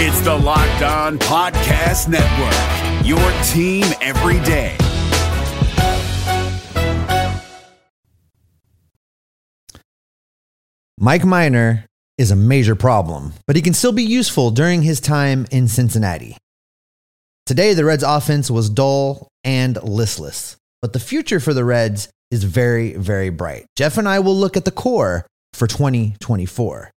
It's the Locked On Podcast Network, your team every day. Mike Minor is a major problem, but he can still be useful during his time in Cincinnati. Today, the Reds' offense was dull and listless, but the future for the Reds is very, very bright. Jeff and I will look at the core for 2024.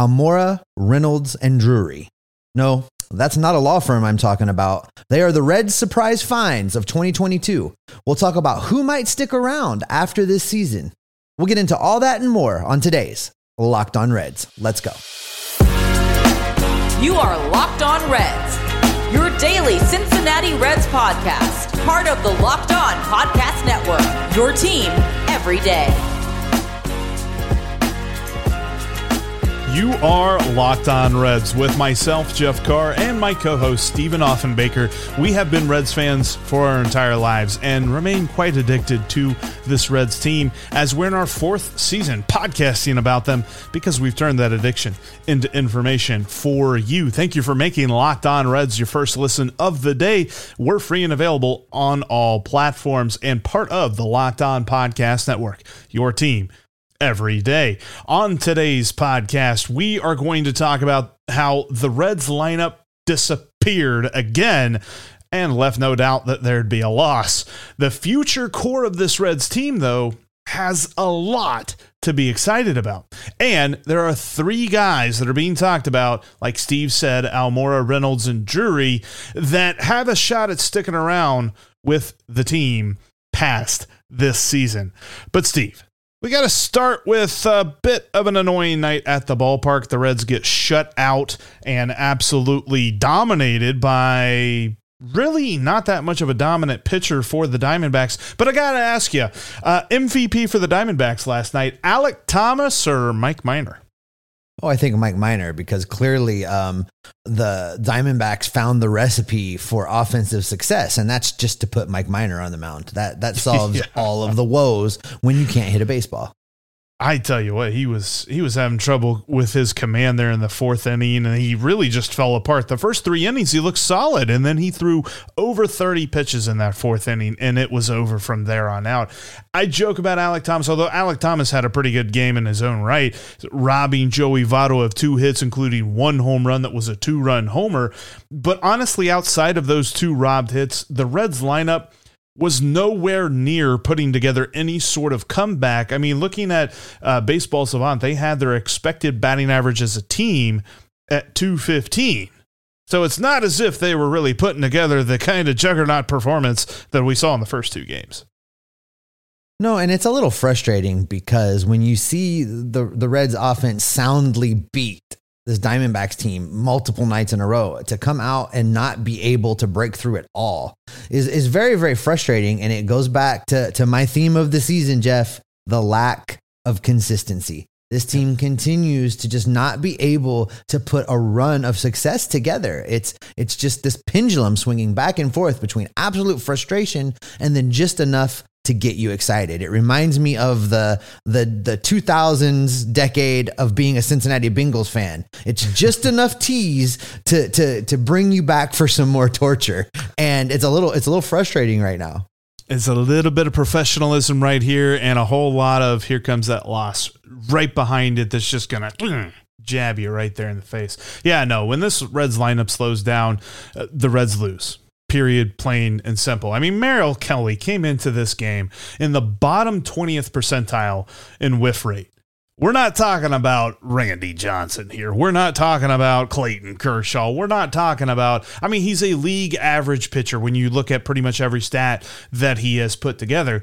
Almora, Reynolds, and Drury. No, that's not a law firm I'm talking about. They are the Reds' surprise finds of 2022. We'll talk about who might stick around after this season. We'll get into all that and more on today's Locked On Reds. Let's go. You are Locked On Reds, your daily Cincinnati Reds podcast, part of the Locked On Podcast Network, your team every day. You are Locked On Reds with myself, Jeff Carr, and my co host, Stephen Offenbaker. We have been Reds fans for our entire lives and remain quite addicted to this Reds team as we're in our fourth season podcasting about them because we've turned that addiction into information for you. Thank you for making Locked On Reds your first listen of the day. We're free and available on all platforms and part of the Locked On Podcast Network, your team every day. On today's podcast, we are going to talk about how the Reds lineup disappeared again and left no doubt that there'd be a loss. The future core of this Reds team, though, has a lot to be excited about. And there are three guys that are being talked about, like Steve said, Almora, Reynolds, and Drury, that have a shot at sticking around with the team past this season. But, Steve, we got to start with a bit of an annoying night at the ballpark. The Reds get shut out and absolutely dominated by really not that much of a dominant pitcher for the Diamondbacks. But I got to ask you uh, MVP for the Diamondbacks last night, Alek Thomas or Mike Minor? Oh, I think Mike Minor because clearly um, the Diamondbacks found the recipe for offensive success, and that's just to put Mike Minor on the mound. That that solves yeah. all of the woes when you can't hit a baseball. I tell you what, he was he was having trouble with his command there in the fourth inning, and he really just fell apart. The first three innings, he looked solid, and then he threw over thirty pitches in that fourth inning, and it was over from there on out. I joke about Alek Thomas, although Alek Thomas had a pretty good game in his own right, robbing Joey Votto of two hits, including one home run that was a two run homer. But honestly, outside of those two robbed hits, the Reds lineup was nowhere near putting together any sort of comeback. I mean, looking at uh, Baseball Savant, they had their expected batting average as a team at 215. So it's not as if they were really putting together the kind of juggernaut performance that we saw in the first two games. No, and it's a little frustrating because when you see the the Reds offense soundly beat this Diamondbacks team multiple nights in a row to come out and not be able to break through at all is is very very frustrating. And it goes back to to my theme of the season Jeff the lack of consistency. This team continues to just not be able to put a run of success together. It's it's just this pendulum swinging back and forth between absolute frustration and then just enough to get you excited. It reminds me of the the the 2000s decade of being a Cincinnati Bengals fan. It's just enough tease to to to bring you back for some more torture. And it's a little it's a little frustrating right now. It's a little bit of professionalism right here and a whole lot of here comes that loss right behind it that's just going to jab you right there in the face. Yeah, no, when this Reds lineup slows down, uh, the Reds lose period, plain and simple. I mean, Merrill Kelly came into this game in the bottom 20th percentile in whiff rate. We're not talking about Randy Johnson here. We're not talking about Clayton Kershaw. We're not talking about, I mean, he's a league average pitcher when you look at pretty much every stat that he has put together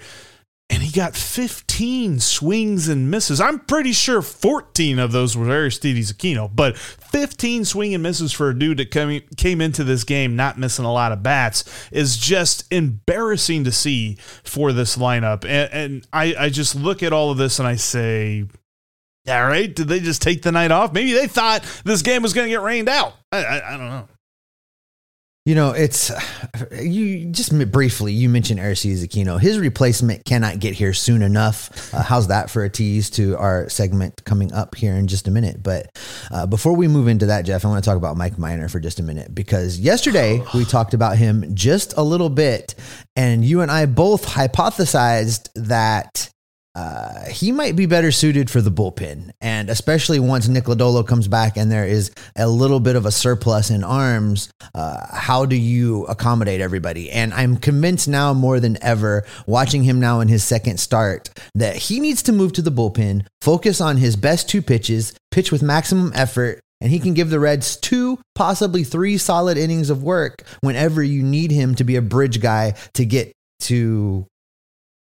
and he got 15 swings and misses. I'm pretty sure 14 of those were Aristides Aquino, but 15 swing and misses for a dude that came, came into this game not missing a lot of bats is just embarrassing to see for this lineup. And, and I, I just look at all of this and I say, all right, did they just take the night off? Maybe they thought this game was going to get rained out. I, I, I don't know. You know, it's you just briefly. You mentioned Aristides Aquino. His replacement cannot get here soon enough. Uh, how's that for a tease to our segment coming up here in just a minute? But Uh, before we move into that, Jeff, I want to talk about Mike Minor for just a minute because yesterday we talked about him just a little bit, and you and I both hypothesized that uh, he might be better suited for the bullpen. And especially once Nick Lodolo comes back and there is a little bit of a surplus in arms, uh, how do you accommodate everybody? And I'm convinced now more than ever, watching him now in his second start, that he needs to move to the bullpen, focus on his best two pitches, pitch with maximum effort, and he can give the Reds two, possibly three solid innings of work whenever you need him to be a bridge guy to get to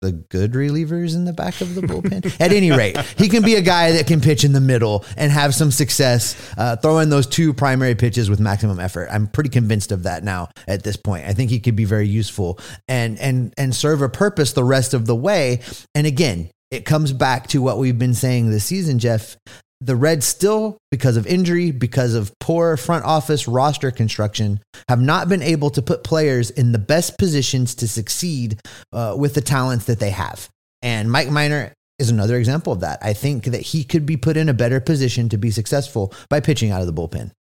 the good relievers in the back of the bullpen. At any rate, he can be a guy that can pitch in the middle and have some success uh, throwing those two primary pitches with maximum effort. I'm pretty convinced of that now at this point. I think he could be very useful and and and serve a purpose the rest of the way. And again, it comes back to what we've been saying this season, Jeff the Reds still, because of injury, because of poor front office roster construction, have not been able to put players in the best positions to succeed uh, with the talents that they have. And Mike Minor is another example of that. I think that he could be put in a better position to be successful by pitching out of the bullpen.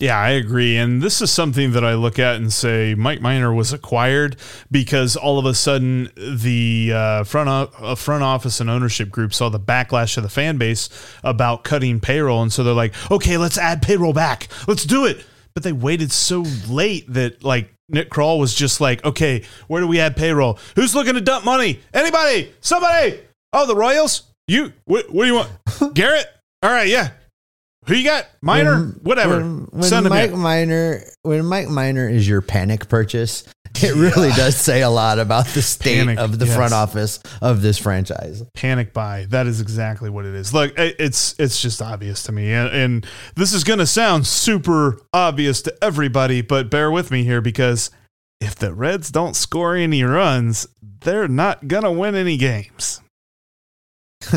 Yeah, I agree. And this is something that I look at and say Mike Minor was acquired because all of a sudden the uh, front, o- uh, front office and ownership group saw the backlash of the fan base about cutting payroll. And so they're like, okay, let's add payroll back. Let's do it. But they waited so late that like Nick Krall was just like, okay, where do we add payroll? Who's looking to dump money? Anybody? Somebody? Oh, the Royals? You? What, what do you want? Garrett? All right, yeah. Who you got? Minor? When- Whatever. When, when Mike in. Minor, when Mike Minor is your panic purchase, it really does say a lot about the state Panic, of the yes. front office of this franchise. panic buy. That is exactly what it is. Look, it's it's just obvious to me, and, and this is going to sound super obvious to everybody, but bear with me here because if the Reds don't score any runs, they're not going to win any games.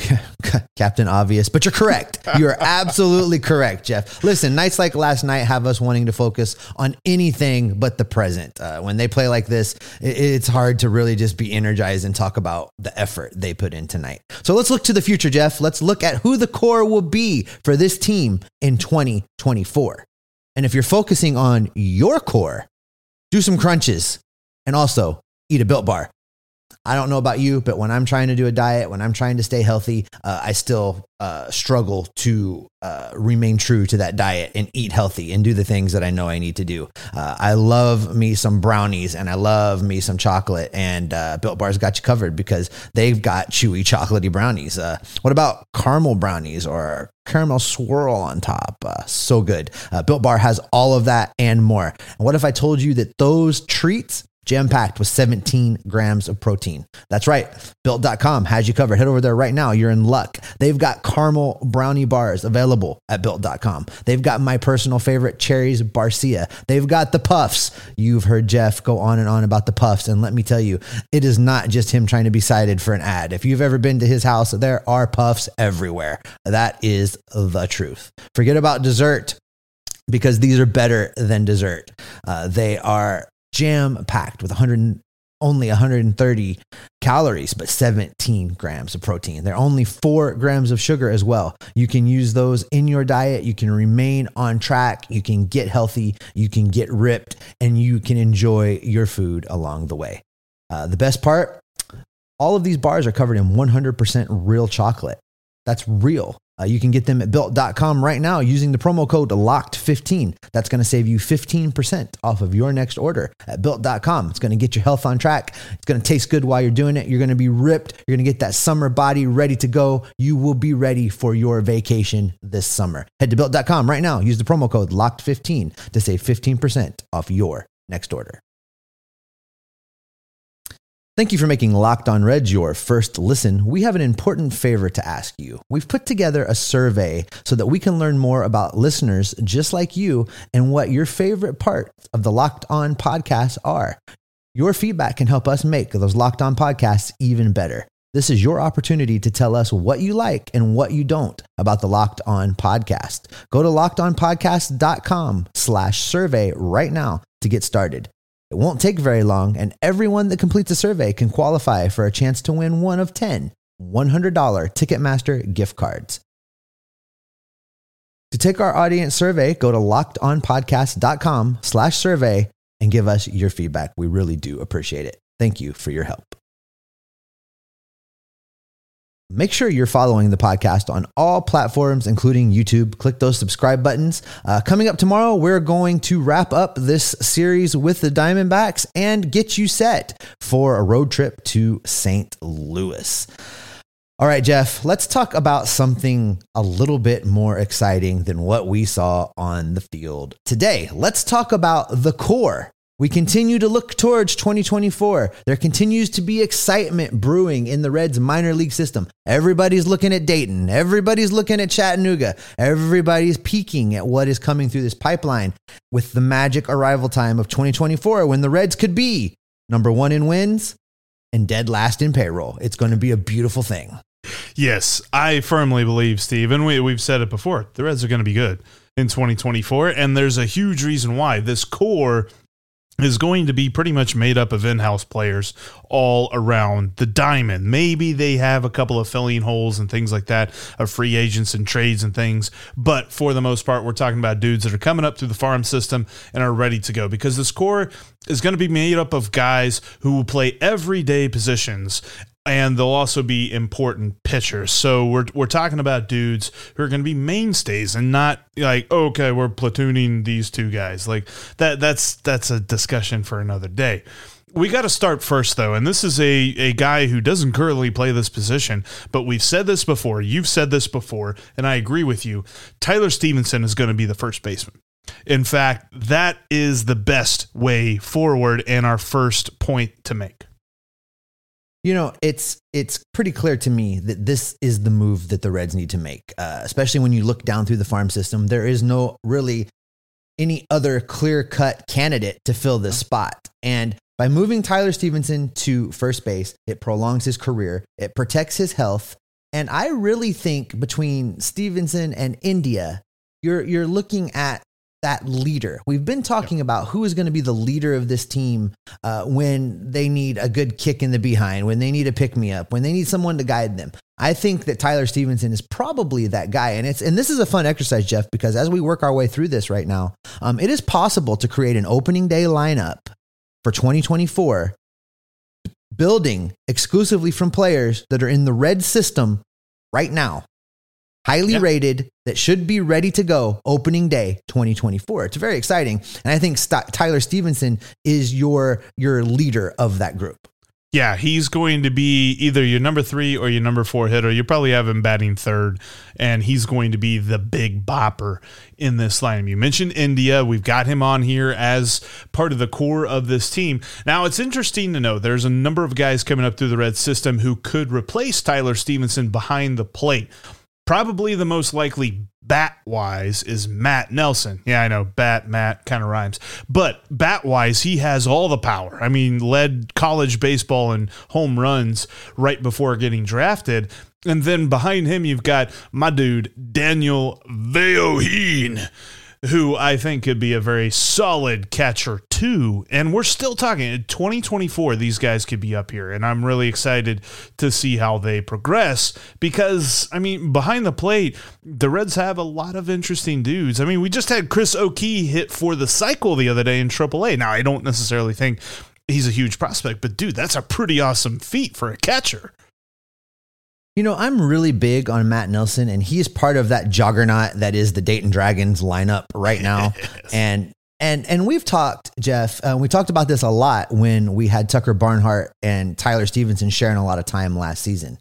Captain Obvious, but you're correct. You're absolutely correct, Jeff. Listen, nights like last night have us wanting to focus on anything but the present. Uh, when they play like this, i- it's hard to really just be energized and talk about the effort they put in tonight. So let's look to the future, Jeff. Let's look at who the core will be for this team in 2024. And if you're focusing on your core, do some crunches and also eat a built bar. I don't know about you, but when I'm trying to do a diet, when I'm trying to stay healthy, uh, I still uh, struggle to uh, remain true to that diet and eat healthy and do the things that I know I need to do. Uh, I love me some brownies and I love me some chocolate, and uh, Built Bar's got you covered because they've got chewy, chocolatey brownies. Uh, what about caramel brownies or caramel swirl on top? Uh, so good. Uh, Built Bar has all of that and more. And what if I told you that those treats jam packed with 17 grams of protein. That's right. Built.com has you covered. Head over there right now. You're in luck. They've got caramel brownie bars available at built.com. They've got my personal favorite cherries Barcia. They've got the puffs. You've heard Jeff go on and on about the puffs. And let me tell you, it is not just him trying to be cited for an ad. If you've ever been to his house, there are puffs everywhere. That is the truth. Forget about dessert because these are better than dessert. Uh, they are jam packed with 100 only 130 calories but 17 grams of protein. They're only 4 grams of sugar as well. You can use those in your diet. You can remain on track. You can get healthy. You can get ripped and you can enjoy your food along the way. Uh, the best part? All of these bars are covered in 100% real chocolate. That's real. Uh, you can get them at built.com right now using the promo code LOCKED15. That's going to save you 15% off of your next order at built.com. It's going to get your health on track. It's going to taste good while you're doing it. You're going to be ripped. You're going to get that summer body ready to go. You will be ready for your vacation this summer. Head to built.com right now. Use the promo code LOCKED15 to save 15% off your next order. Thank you for making Locked On Reds your first listen. We have an important favor to ask you. We've put together a survey so that we can learn more about listeners just like you and what your favorite parts of the Locked On podcast are. Your feedback can help us make those Locked On podcasts even better. This is your opportunity to tell us what you like and what you don't about the Locked On podcast. Go to lockedonpodcast.com slash survey right now to get started. It won't take very long, and everyone that completes a survey can qualify for a chance to win one of 10 $100 Ticketmaster gift cards. To take our audience survey, go to lockedonpodcast.com slash survey and give us your feedback. We really do appreciate it. Thank you for your help. Make sure you're following the podcast on all platforms, including YouTube. Click those subscribe buttons. Uh, coming up tomorrow, we're going to wrap up this series with the Diamondbacks and get you set for a road trip to St. Louis. All right, Jeff, let's talk about something a little bit more exciting than what we saw on the field today. Let's talk about the core. We continue to look towards 2024. There continues to be excitement brewing in the Reds minor league system. Everybody's looking at Dayton. Everybody's looking at Chattanooga. Everybody's peeking at what is coming through this pipeline with the magic arrival time of 2024 when the Reds could be number one in wins and dead last in payroll. It's going to be a beautiful thing. Yes, I firmly believe, Steve, and we, we've said it before, the Reds are going to be good in 2024. And there's a huge reason why. This core is going to be pretty much made up of in-house players all around the diamond. Maybe they have a couple of filling holes and things like that of free agents and trades and things, but for the most part we're talking about dudes that are coming up through the farm system and are ready to go because this core is going to be made up of guys who will play everyday positions and they'll also be important pitchers. So we're we're talking about dudes who are going to be mainstays and not like okay, we're platooning these two guys. Like that that's that's a discussion for another day. We got to start first though, and this is a a guy who doesn't currently play this position, but we've said this before. You've said this before, and I agree with you. Tyler Stephenson is going to be the first baseman. In fact, that is the best way forward and our first point to make. You know, it's it's pretty clear to me that this is the move that the Reds need to make, uh, especially when you look down through the farm system. There is no really any other clear cut candidate to fill this spot, and by moving Tyler Stephenson to first base, it prolongs his career, it protects his health, and I really think between Stephenson and India, you're you're looking at that leader. We've been talking yep. about who is going to be the leader of this team uh, when they need a good kick in the behind, when they need a pick me up, when they need someone to guide them. I think that Tyler Stephenson is probably that guy, and it's and this is a fun exercise, Jeff, because as we work our way through this right now, um, it is possible to create an opening day lineup for 2024, building exclusively from players that are in the red system right now highly yep. rated that should be ready to go opening day 2024 it's very exciting and i think St- tyler Stephenson is your your leader of that group yeah, he's going to be either your number three or your number four hitter. You probably have him batting third, and he's going to be the big bopper in this lineup. You mentioned India. We've got him on here as part of the core of this team. Now, it's interesting to know there's a number of guys coming up through the red system who could replace Tyler Stephenson behind the plate. Probably the most likely bat wise is Matt Nelson. Yeah, I know, bat, Matt kind of rhymes. But bat wise, he has all the power. I mean, led college baseball in home runs right before getting drafted. And then behind him, you've got my dude, Daniel Vellojin who I think could be a very solid catcher too. And we're still talking 2024, these guys could be up here. And I'm really excited to see how they progress because, I mean, behind the plate, the Reds have a lot of interesting dudes. I mean, we just had Chris Okey hit for the cycle the other day in AAA. Now, I don't necessarily think he's a huge prospect, but dude, that's a pretty awesome feat for a catcher. You know, I'm really big on Matt Nelson, and he's part of that juggernaut that is the Dayton Dragons lineup right now. yes. And and and we've talked, Jeff. Uh, we talked about this a lot when we had Tucker Barnhart and Tyler Stephenson sharing a lot of time last season.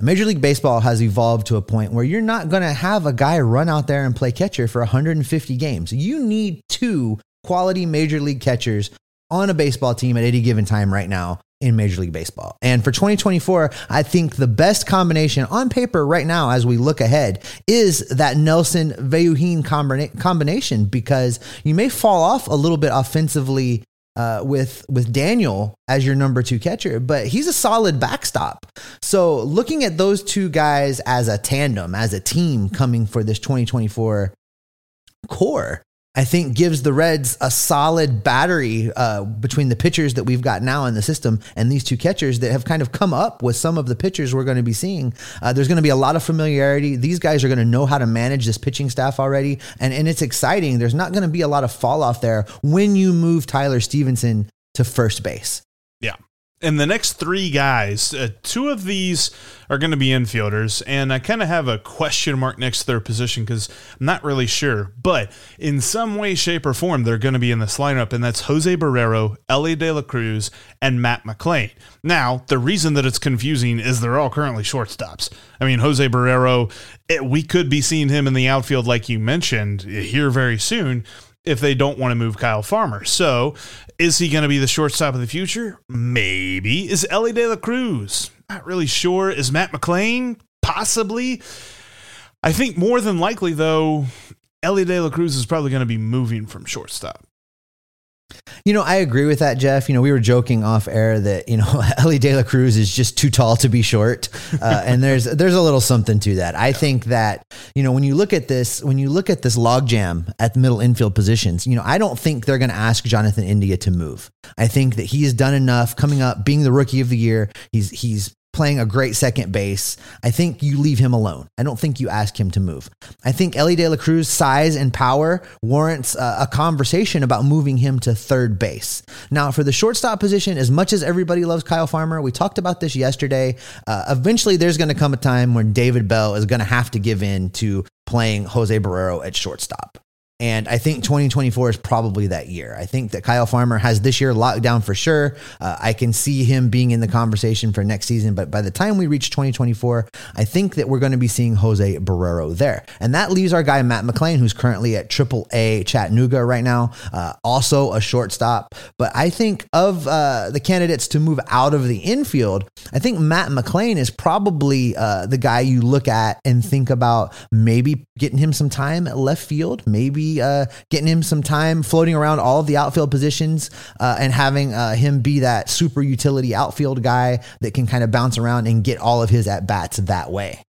Major League Baseball has evolved to a point where you're not going to have a guy run out there and play catcher for 150 games. You need two quality Major League catchers on a baseball team at any given time right now in Major League Baseball. And for 2024, I think the best combination on paper right now, as we look ahead, is that Nelson combina- combination because you may fall off a little bit offensively. Uh, with with Daniel as your number two catcher, but he's a solid backstop. So looking at those two guys as a tandem, as a team coming for this 2024 core, I think gives the Reds a solid battery uh, between the pitchers that we've got now in the system and these two catchers that have kind of come up with some of the pitchers we're going to be seeing. Uh, there's going to be a lot of familiarity. These guys are going to know how to manage this pitching staff already, and and it's exciting. There's not going to be a lot of fall off there when you move Tyler Stephenson to first base. Yeah. And the next three guys, uh, two of these are going to be infielders, and I kind of have a question mark next to their position because I'm not really sure. But in some way, shape, or form, they're going to be in this lineup, and that's Jose Barrero, Elly De La Cruz, and Matt McLain. Now, the reason that it's confusing is they're all currently shortstops. I mean, Jose Barrero, it, we could be seeing him in the outfield, like you mentioned, here very soon if they don't want to move Kyle Farmer. So, is he going to be the shortstop of the future? Maybe. Is Elly De La Cruz? Not really sure. Is Matt McLain? Possibly. I think more than likely, though, Elly De La Cruz is probably going to be moving from shortstop. You know, I agree with that, Jeff. You know, we were joking off air that you know Elly De La Cruz is just too tall to be short, uh, and there's there's a little something to that. I think that you know when you look at this when you look at this logjam at the middle infield positions, you know, I don't think they're going to ask Jonathan India to move. I think that he has done enough coming up, being the rookie of the year. He's he's playing a great second base. I think you leave him alone. I don't think you ask him to move. I think Elly De La Cruz size and power warrants a, a conversation about moving him to third base. Now, for the shortstop position, as much as everybody loves Kyle Farmer, we talked about this yesterday. Uh, eventually, there's going to come a time when David Bell is going to have to give in to playing Jose Barrero at shortstop. And I think 2024 is probably that year. I think that Kyle Farmer has this year locked down for sure. Uh, I can see him being in the conversation for next season. But by the time we reach 2024, I think that we're going to be seeing Jose Barrero there. And that leaves our guy, Matt McLain, who's currently at Triple A Chattanooga right now, uh, also a shortstop. But I think of uh, the candidates to move out of the infield, I think Matt McLain is probably uh, the guy you look at and think about maybe getting him some time at left field, maybe uh, getting him some time floating around all of the outfield positions uh, and having uh, him be that super utility outfield guy that can kind of bounce around and get all of his at bats that way.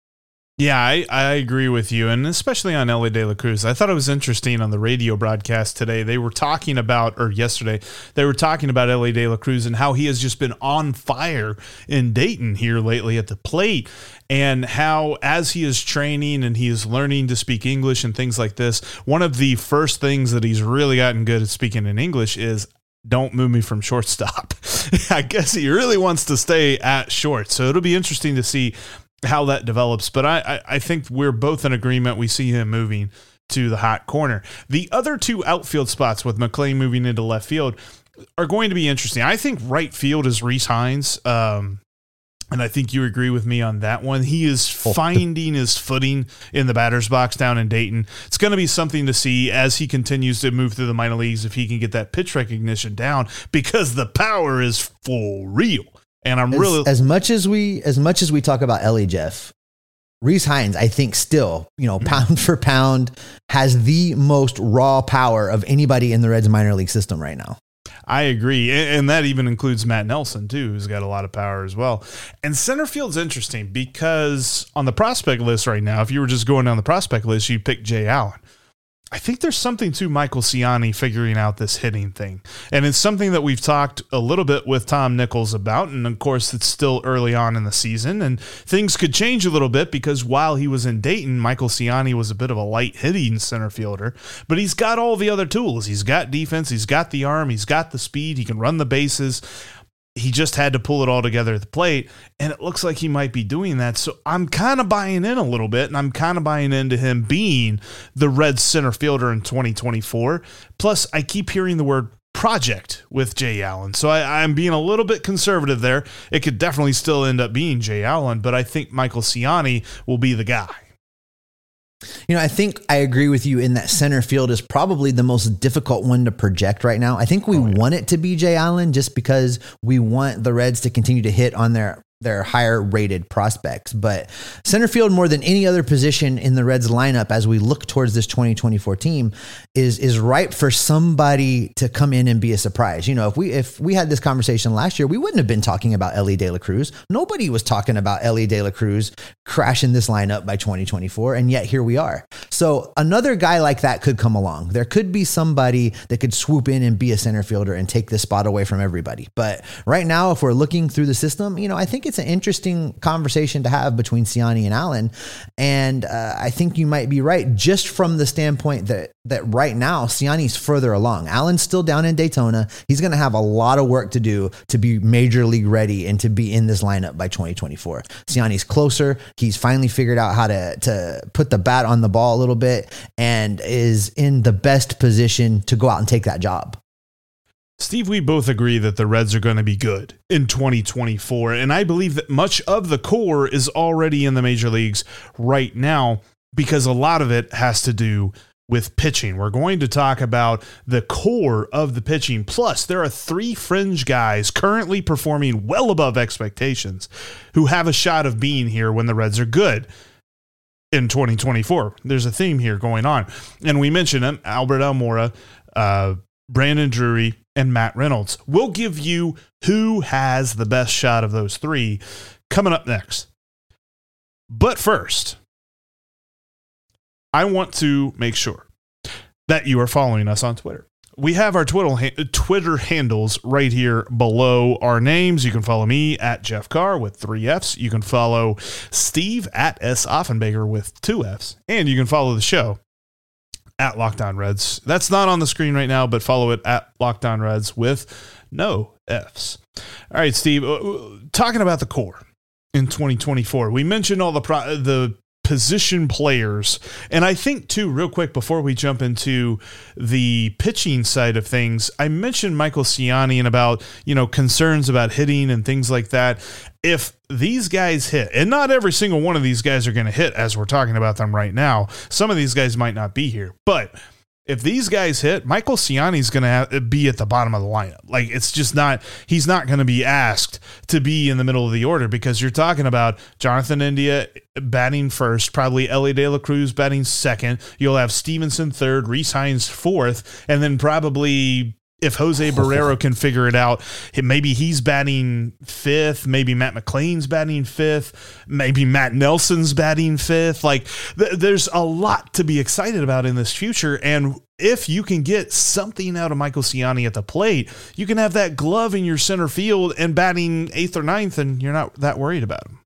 Yeah, I, I agree with you, and especially on Elly De La Cruz. I thought it was interesting on the radio broadcast today. They were talking about, or yesterday, they were talking about Elly De La Cruz and how he has just been on fire in Dayton here lately at the plate, and how as he is training and he is learning to speak English and things like this, one of the first things that he's really gotten good at speaking in English is don't move me from shortstop. I guess he really wants to stay at short. So it'll be interesting to see how that develops. But I, I, I think we're both in agreement. We see him moving to the hot corner. The other two outfield spots with McLain moving into left field are going to be interesting. I think right field is Rece Hinds. Um, and I think you agree with me on that one. He is finding his footing in the batter's box down in Dayton. It's going to be something to see as he continues to move through the minor leagues if he can get that pitch recognition down because the power is for real. And I'm as, really as much as we as much as we talk about Elly Jeff, Rece Hinds, I think still, you know, pound for pound has the most raw power of anybody in the Reds minor league system right now. I agree. And that even includes Matt Nelson, too, who's got a lot of power as well. And center field's interesting because on the prospect list right now, if you were just going down the prospect list, you'd pick Jay Allen. I think there's something to Michael Siani figuring out this hitting thing. And it's something that we've talked a little bit with Tom Nichols about. And of course, it's still early on in the season, and things could change a little bit because while he was in Dayton, Michael Siani was a bit of a light hitting center fielder, but he's got all the other tools. He's got defense, he's got the arm, he's got the speed, he can run the bases he just had to pull it all together at the plate and it looks like he might be doing that. So i'm kind of buying in a little bit and i'm kind of buying into him being the red center fielder in 2024 plus i keep hearing the word project with jay allen. So I, i'm being a little bit conservative there. It could definitely still end up being jay allen but i think michael siani will be the guy you know, I think I agree with you in that center field is probably the most difficult one to project right now. I think we oh, yeah. want it to be Jay Allen just because we want the Reds to continue to hit on their their higher rated prospects. But center field, more than any other position in the Reds lineup, as we look towards this 2024 team, is is ripe for somebody to come in and be a surprise. You know, if we if we had this conversation last year, we wouldn't have been talking about Elly De La Cruz. Nobody was talking about Elly De La Cruz crashing this lineup by 2024, and yet here we are. So another guy like that could come along. There could be somebody that could swoop in and be a center fielder and take this spot away from everybody. But right now, if we're looking through the system, you know, I think it's an interesting conversation to have between Siani and Allen. And uh, I think you might be right, just from the standpoint that that right now Siani's further along. Allen's still down in Daytona. He's going to have a lot of work to do to be major league ready and to be in this lineup by 2024. Siani's closer. He's finally figured out how to to put the bat on the ball a little bit and is in the best position to go out and take that job. Steve, we both agree that the Reds are going to be good in 2024. And I believe that much of the core is already in the major leagues right now because a lot of it has to do with pitching. We're going to talk about the core of the pitching. Plus, there are three fringe guys currently performing well above expectations who have a shot of being here when the Reds are good in 2024. There's a theme here going on. And we mentioned him, Albert Almora, uh, Brandon Drury, and Matt Reynolds. We'll give you who has the best shot of those three coming up next. But first, I want to make sure that you are following us on Twitter. We have our Twitter, handles right here below our names. You can follow me at Jeff Carr with three F's. You can follow Steve at S. Offenbaker with two F's. And you can follow the show at Locked On Reds. That's not on the screen right now, but follow it at Locked On Reds with no F's. All right, Steve, uh, talking about the core in 2024. We mentioned all the pro- the position players. And I think, too, real quick, before we jump into the pitching side of things, I mentioned Michael Siani and about, you know, concerns about hitting and things like that. If these guys hit, and not every single one of these guys are going to hit as we're talking about them right now, some of these guys might not be here, but if these guys hit, Michael Siani's going to be at the bottom of the lineup. Like it's just not he's not going to be asked to be in the middle of the order because you're talking about Jonathan India batting first, probably Elly De La Cruz batting second. You'll have Stephenson third, Rece Hinds fourth, and then probably if Jose Barrero can figure it out, maybe he's batting fifth, maybe Matt McLain's batting fifth, maybe Matt Nelson's batting fifth. Like th- there's a lot to be excited about in this future. And if you can get something out of Michael Siani at the plate, you can have that glove in your center field and batting eighth or ninth, and you're not that worried about him.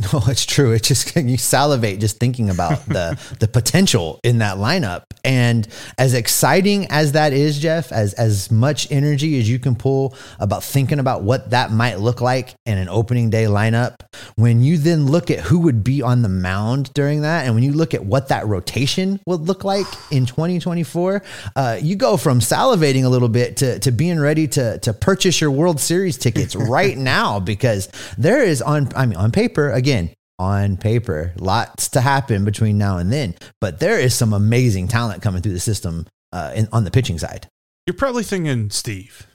No, it's true. It's just you salivate just thinking about the the potential in that lineup. And as exciting as that is, Jeff, as as much energy as you can pull about thinking about what that might look like in an opening day lineup, when you then look at who would be on the mound during that, and when you look at what that rotation would look like in 2024, uh, you go from salivating a little bit to to being ready to to purchase your World Series tickets right now because there is on I mean on paper again on paper. Lots to happen between now and then, but there is some amazing talent coming through the system uh, in, on the pitching side. You're probably thinking, Steve,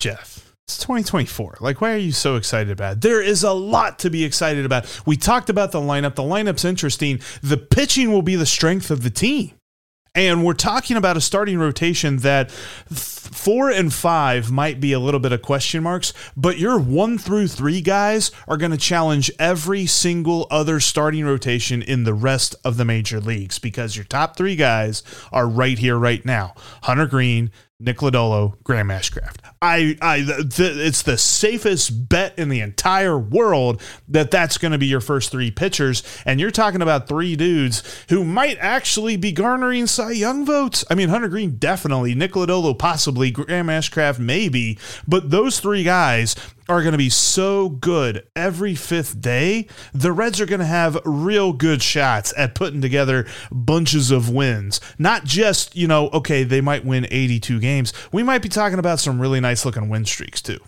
Jeff, it's 2024. Like, why are you so excited about it? There is a lot to be excited about. We talked about the lineup. The lineup's interesting. The pitching will be the strength of the team. And we're talking about a starting rotation that four and five might be a little bit of question marks, but your one through three guys are going to challenge every single other starting rotation in the rest of the major leagues because your top three guys are right here, right now Hunter Greene, Nick Lodolo, Graham Ashcraft. I, I, th- it's the safest bet in the entire world that that's going to be your first three pitchers, and you're talking about three dudes who might actually be garnering Cy Young votes. I mean, Hunter Greene definitely, Nick Lodolo possibly, Graham Ashcraft maybe, but those three guys are going to be so good every fifth day. The Reds are going to have real good shots at putting together bunches of wins. Not just, you know, okay, they might win 82 games. We might be talking about some really nice looking win streaks too.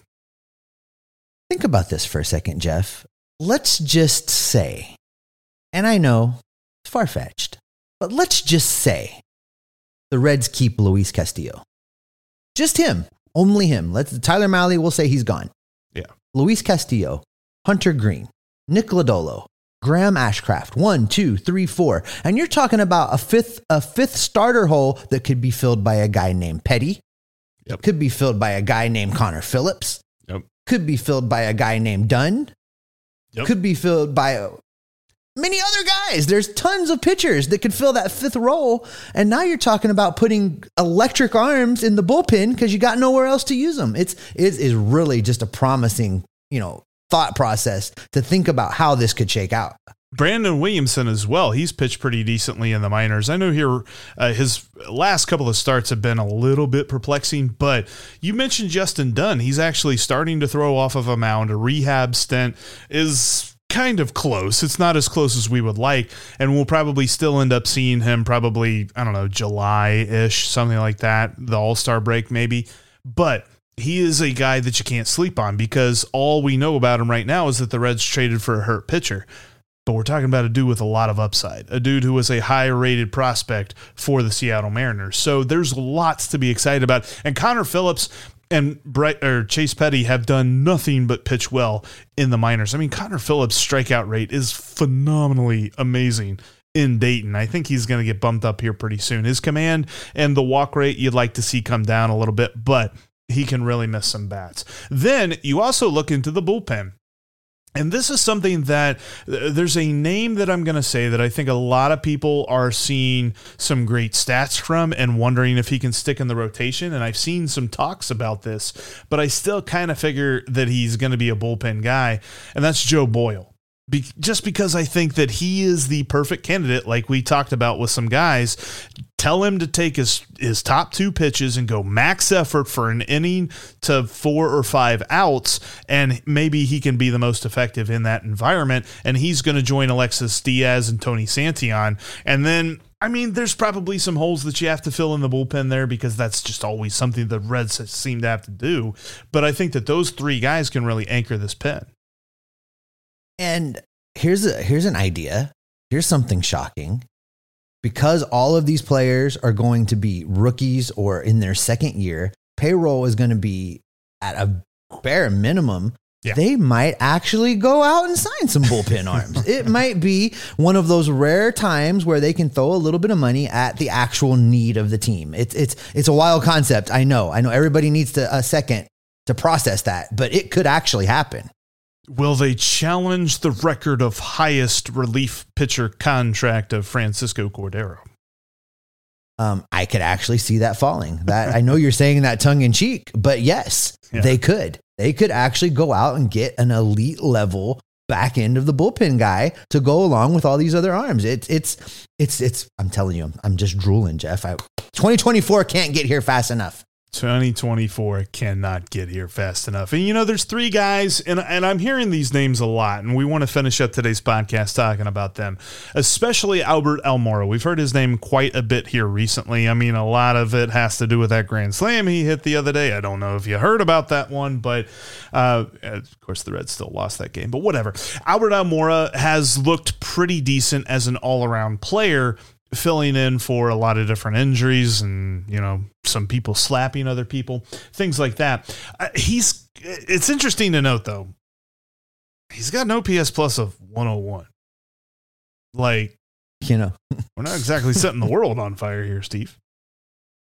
Think about this for a second, Jeff. Let's just say, and I know it's far fetched, but let's just say the Reds keep Luis Castillo. Just him, only him. Let's Tyler Mahle will say he's gone. Luis Castillo, Hunter Greene, Nick Lodolo, Graham Ashcraft. One, two, three, four. And you're talking about a fifth, a fifth starter hole that could be filled by a guy named Petty. Yep. Could be filled by a guy named Connor Phillips. Yep. Could be filled by a guy named Dunn. Yep. Could be filled by many other guys. There's tons of pitchers that could fill that fifth role. And now you're talking about putting electric arms in the bullpen because you got nowhere else to use them. It's it is really just a promising, you know, thought process to think about how this could shake out. Brandon Williamson as well. He's pitched pretty decently in the minors. I know here uh, his last couple of starts have been a little bit perplexing, but you mentioned Justin Dunn. He's actually starting to throw off of a mound. A rehab stint is kind of close. It's not as close as we would like, and we'll probably still end up seeing him probably I don't know July ish, something like that. The All Star break maybe, but he is a guy that you can't sleep on because all we know about him right now is that the Reds traded for a hurt pitcher. But we're talking about a dude with a lot of upside, a dude who was a high rated prospect for the Seattle Mariners. So there's lots to be excited about. And Connor Phillips and Brett or Chase Petty have done nothing but pitch well in the minors. I mean, Connor Phillips' strikeout rate is phenomenally amazing in Dayton. I think he's going to get bumped up here pretty soon. His command and the walk rate you'd like to see come down a little bit, but he can really miss some bats. Then you also look into the bullpen. And this is something that uh, there's a name that I'm going to say that I think a lot of people are seeing some great stats from and wondering if he can stick in the rotation. And I've seen some talks about this, but I still kind of figure that he's going to be a bullpen guy, and that's Joe Boyle. Be- just because I think that he is the perfect candidate, like we talked about with some guys. Tell him to take his his top two pitches and go max effort for an inning to four or five outs, and maybe he can be the most effective in that environment. And he's going to join Alexis Diaz and Tony Santillan, and then I mean, there's probably some holes that you have to fill in the bullpen there because that's just always something the Reds seem to have to do. But I think that those three guys can really anchor this pen. And here's a here's an idea. Here's something shocking. Because all of these players are going to be rookies or in their second year, payroll is going to be at a bare minimum. Yeah. They might actually go out and sign some bullpen arms. It might be one of those rare times where they can throw a little bit of money at the actual need of the team. It's it's it's a wild concept. I know. I know everybody needs to a second to process that, but it could actually happen. Will they challenge the record of highest relief pitcher contract of Francisco Cordero? Um, I could actually see that falling. That I know you're saying that tongue in cheek, but yes, Yeah. they could. They could actually go out and get an elite level back end of the bullpen guy to go along with all these other arms. It's it's it's it's. I'm telling you, I'm, I'm just drooling, Jeff. I, 2024 can't get here fast enough. 2024 cannot get here fast enough. And you know, there's three guys, and, and I'm hearing these names a lot, and we want to finish up today's podcast talking about them, especially Albert Almora. We've heard his name quite a bit here recently. I mean, a lot of it has to do with that grand slam he hit the other day. I don't know if you heard about that one, but uh, of course, the Reds still lost that game, but whatever. Albert Almora has looked pretty decent as an all around player filling in for a lot of different injuries and you know some people slapping other people things like that. Uh, he's it's interesting to note though he's got an ops plus of 101 like You know, we're not exactly setting the world on fire here steve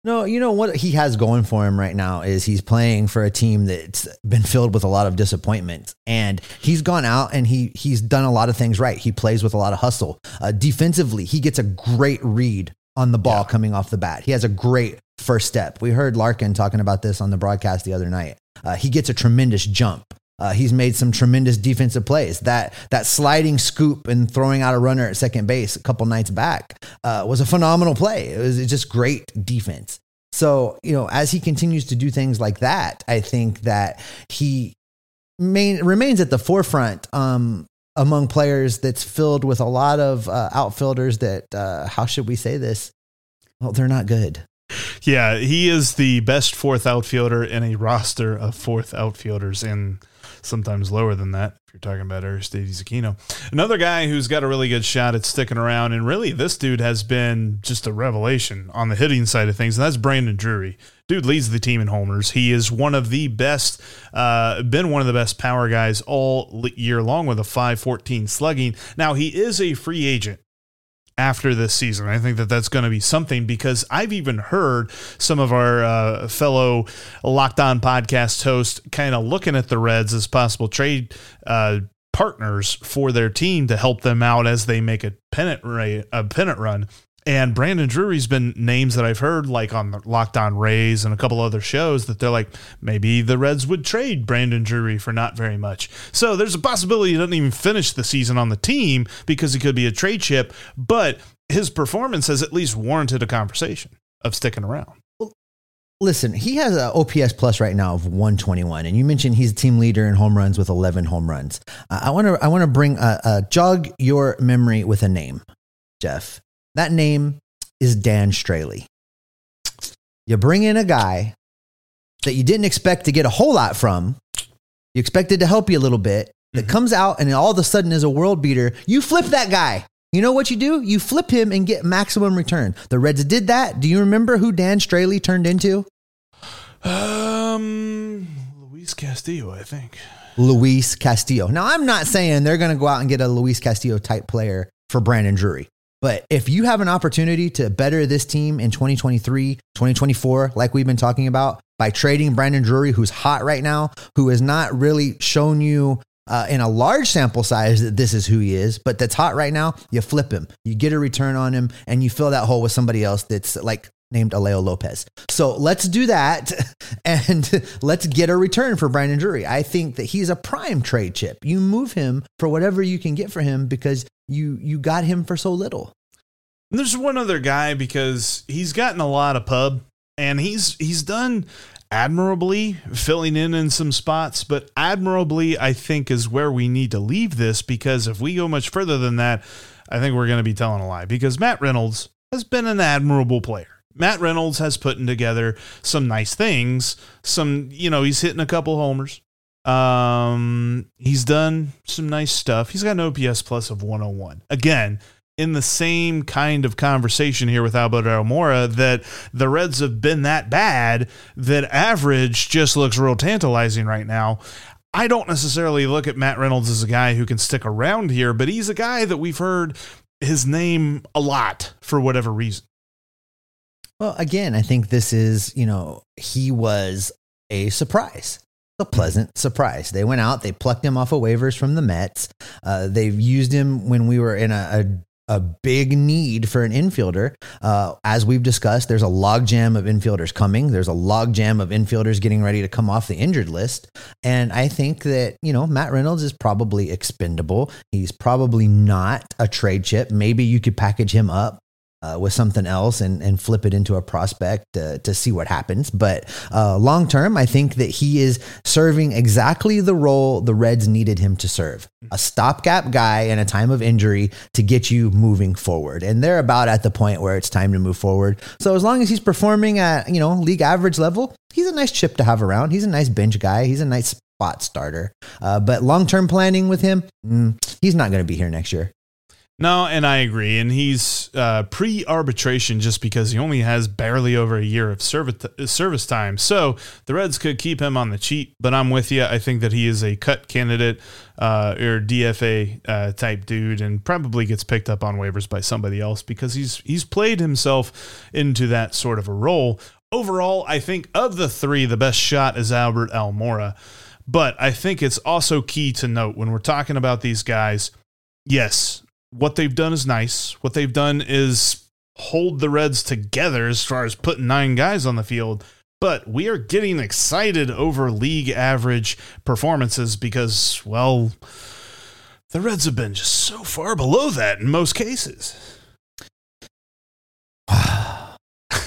No, you know what he has going for him right now is he's playing for a team that's been filled with a lot of disappointment, and he's gone out and he he's done a lot of things right. He plays with a lot of hustle. Uh, defensively, he gets a great read on the ball coming off the bat. He has a great first step. We heard Larkin talking about this on the broadcast the other night. Uh, he gets a tremendous jump. Uh, he's made some tremendous defensive plays. That that sliding scoop and throwing out a runner at second base a couple nights back uh, was a phenomenal play. It was just great defense. So you know, as he continues to do things like that, I think that he main, remains at the forefront um, among players that's filled with a lot of uh, outfielders that uh, how should we say this? Well, they're not good. yeah he is the best fourth outfielder in a roster of fourth outfielders and sometimes lower than that if you're talking about Aristides Aquino. Another guy who's got a really good shot at sticking around, and really this dude has been just a revelation on the hitting side of things, and that's Brandon Drury. dude leads the team in homers. He is one of the best, uh, been one of the best power guys all year long with a 514 slugging. Now, he is a free agent after this season. I think that that's going to be something because I've even heard some of our uh, fellow Locked On podcast hosts kind of looking at the Reds as possible trade uh, partners for their team to help them out as they make a pennant a pennant run. And Brandon Drury's been names that I've heard, like on the Locked On Rays and a couple other shows, that they're like, maybe the Reds would trade Brandon Drury for not very much. So there's a possibility he doesn't even finish the season on the team because he could be a trade chip, but his performance has at least warranted a conversation of sticking around. Listen, he has an OPS plus right now of 121, and you mentioned he's a team leader in home runs with 11 home runs. Uh, I want to I want to bring a, a jog your memory with a name, Jeff. That name is Dan Straily. You bring in a guy that you didn't expect to get a whole lot from. You expected to help you a little bit. That mm-hmm. comes out and all of a sudden is a world beater. You flip that guy. You know what you do? You flip him and get maximum return. The Reds did that. Do you remember who Dan Straily turned into? Um, Luis Castillo, I think. Luis Castillo. Now, I'm not saying they're going to go out and get a Luis Castillo type player for Brandon Drury. But if you have an opportunity to better this team in 2023, 2024, like we've been talking about, by trading Brandon Drury, who's hot right now, who has not really shown you uh, in a large sample size that this is who he is, but that's hot right now, you flip him, you get a return on him, and you fill that hole with somebody else that's like named Alejo Lopez. So let's do that and let's get a return for Brandon Drury. I think that he's a prime trade chip. You move him for whatever you can get for him because you you got him for so little. And there's one other guy because he's gotten a lot of pub and he's he's done admirably filling in in some spots, but admirably I think is where we need to leave this because if we go much further than that, I think we're going to be telling a lie because Matt Reynolds has been an admirable player. Matt Reynolds has putting together some nice things. Some, you know, he's hitting a couple homers. Um, he's done some nice stuff. He's got an OPS plus of 101. Again, in the same kind of conversation here with Albert Almora that the Reds have been that bad that average just looks real tantalizing right now. I don't necessarily look at Matt Reynolds as a guy who can stick around here, but he's a guy that we've heard his name a lot for whatever reason. Well, again, I think this is, you know, he was a surprise a pleasant surprise. They went out, they plucked him off of waivers from the Mets. Uh, they've used him when we were in a, a, a big need for an infielder. Uh, as we've discussed, there's a logjam of infielders coming. There's a logjam of infielders getting ready to come off the injured list. And I think that, you know, Matt Reynolds is probably expendable. He's probably not a trade chip. Maybe you could package him up uh, with something else and, and flip it into a prospect to, to see what happens. But uh, long term, I think that he is serving exactly the role the Reds needed him to serve a stopgap guy in a time of injury to get you moving forward. And they're about at the point where it's time to move forward. So as long as he's performing at, you know, league average level, he's a nice chip to have around. He's a nice bench guy. He's a nice spot starter. Uh, but long term planning with him, mm, he's not going to be here next year. No, and I agree. And he's uh, pre arbitration just because he only has barely over a year of service, service time. So the Reds could keep him on the cheap, but I'm with you. I think that he is a cut candidate uh, or DFA uh, type dude and probably gets picked up on waivers by somebody else because he's he's played himself into that sort of a role. Overall, I think of the three, the best shot is Albert Almora. But I think it's also key to note when we're talking about these guys, yes, what they've done is nice. What they've done is hold the Reds together as far as putting nine guys on the field. But we are getting excited over league average performances because, well, the Reds have been just so far below that in most cases.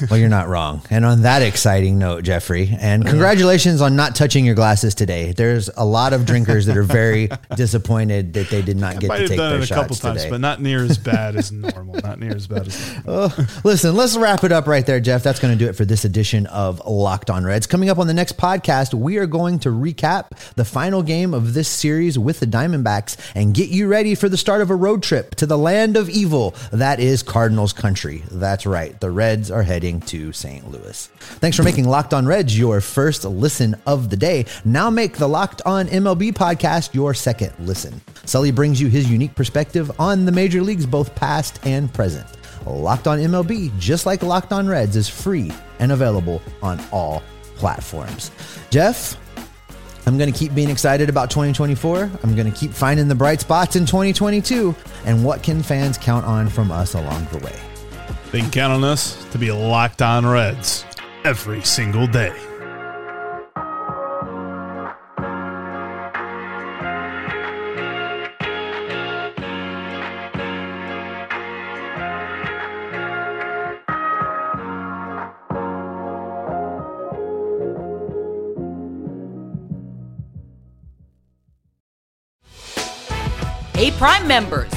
well, you're not wrong. And on that exciting note, Jeffrey, and congratulations on not touching your glasses today. There's a lot of drinkers that are very disappointed that they did not get to take their shots a couple times, but not near as bad as normal. Not near as bad as normal. Uh, listen, let's wrap it up right there, Jeff. That's going to do it for this edition of Locked On Reds. Coming up on the next podcast, we are going to recap the final game of this series with the Diamondbacks and get you ready for the start of a road trip to the land of evil. That is Cardinals country. That's right. The Reds are heading heading to St. Louis. Thanks for making Locked On Reds your first listen of the day. Now make the Locked On MLB podcast your second listen. Sully brings you his unique perspective on the major leagues, both past and present. Locked On MLB, just like Locked On Reds, is free and available on all platforms. Jeff, I'm going to keep being excited about 2024. I'm going to keep finding the bright spots in 2022. And what can fans count on from us along the way? They can count on us to be locked on Reds every single day. Hey, Prime members,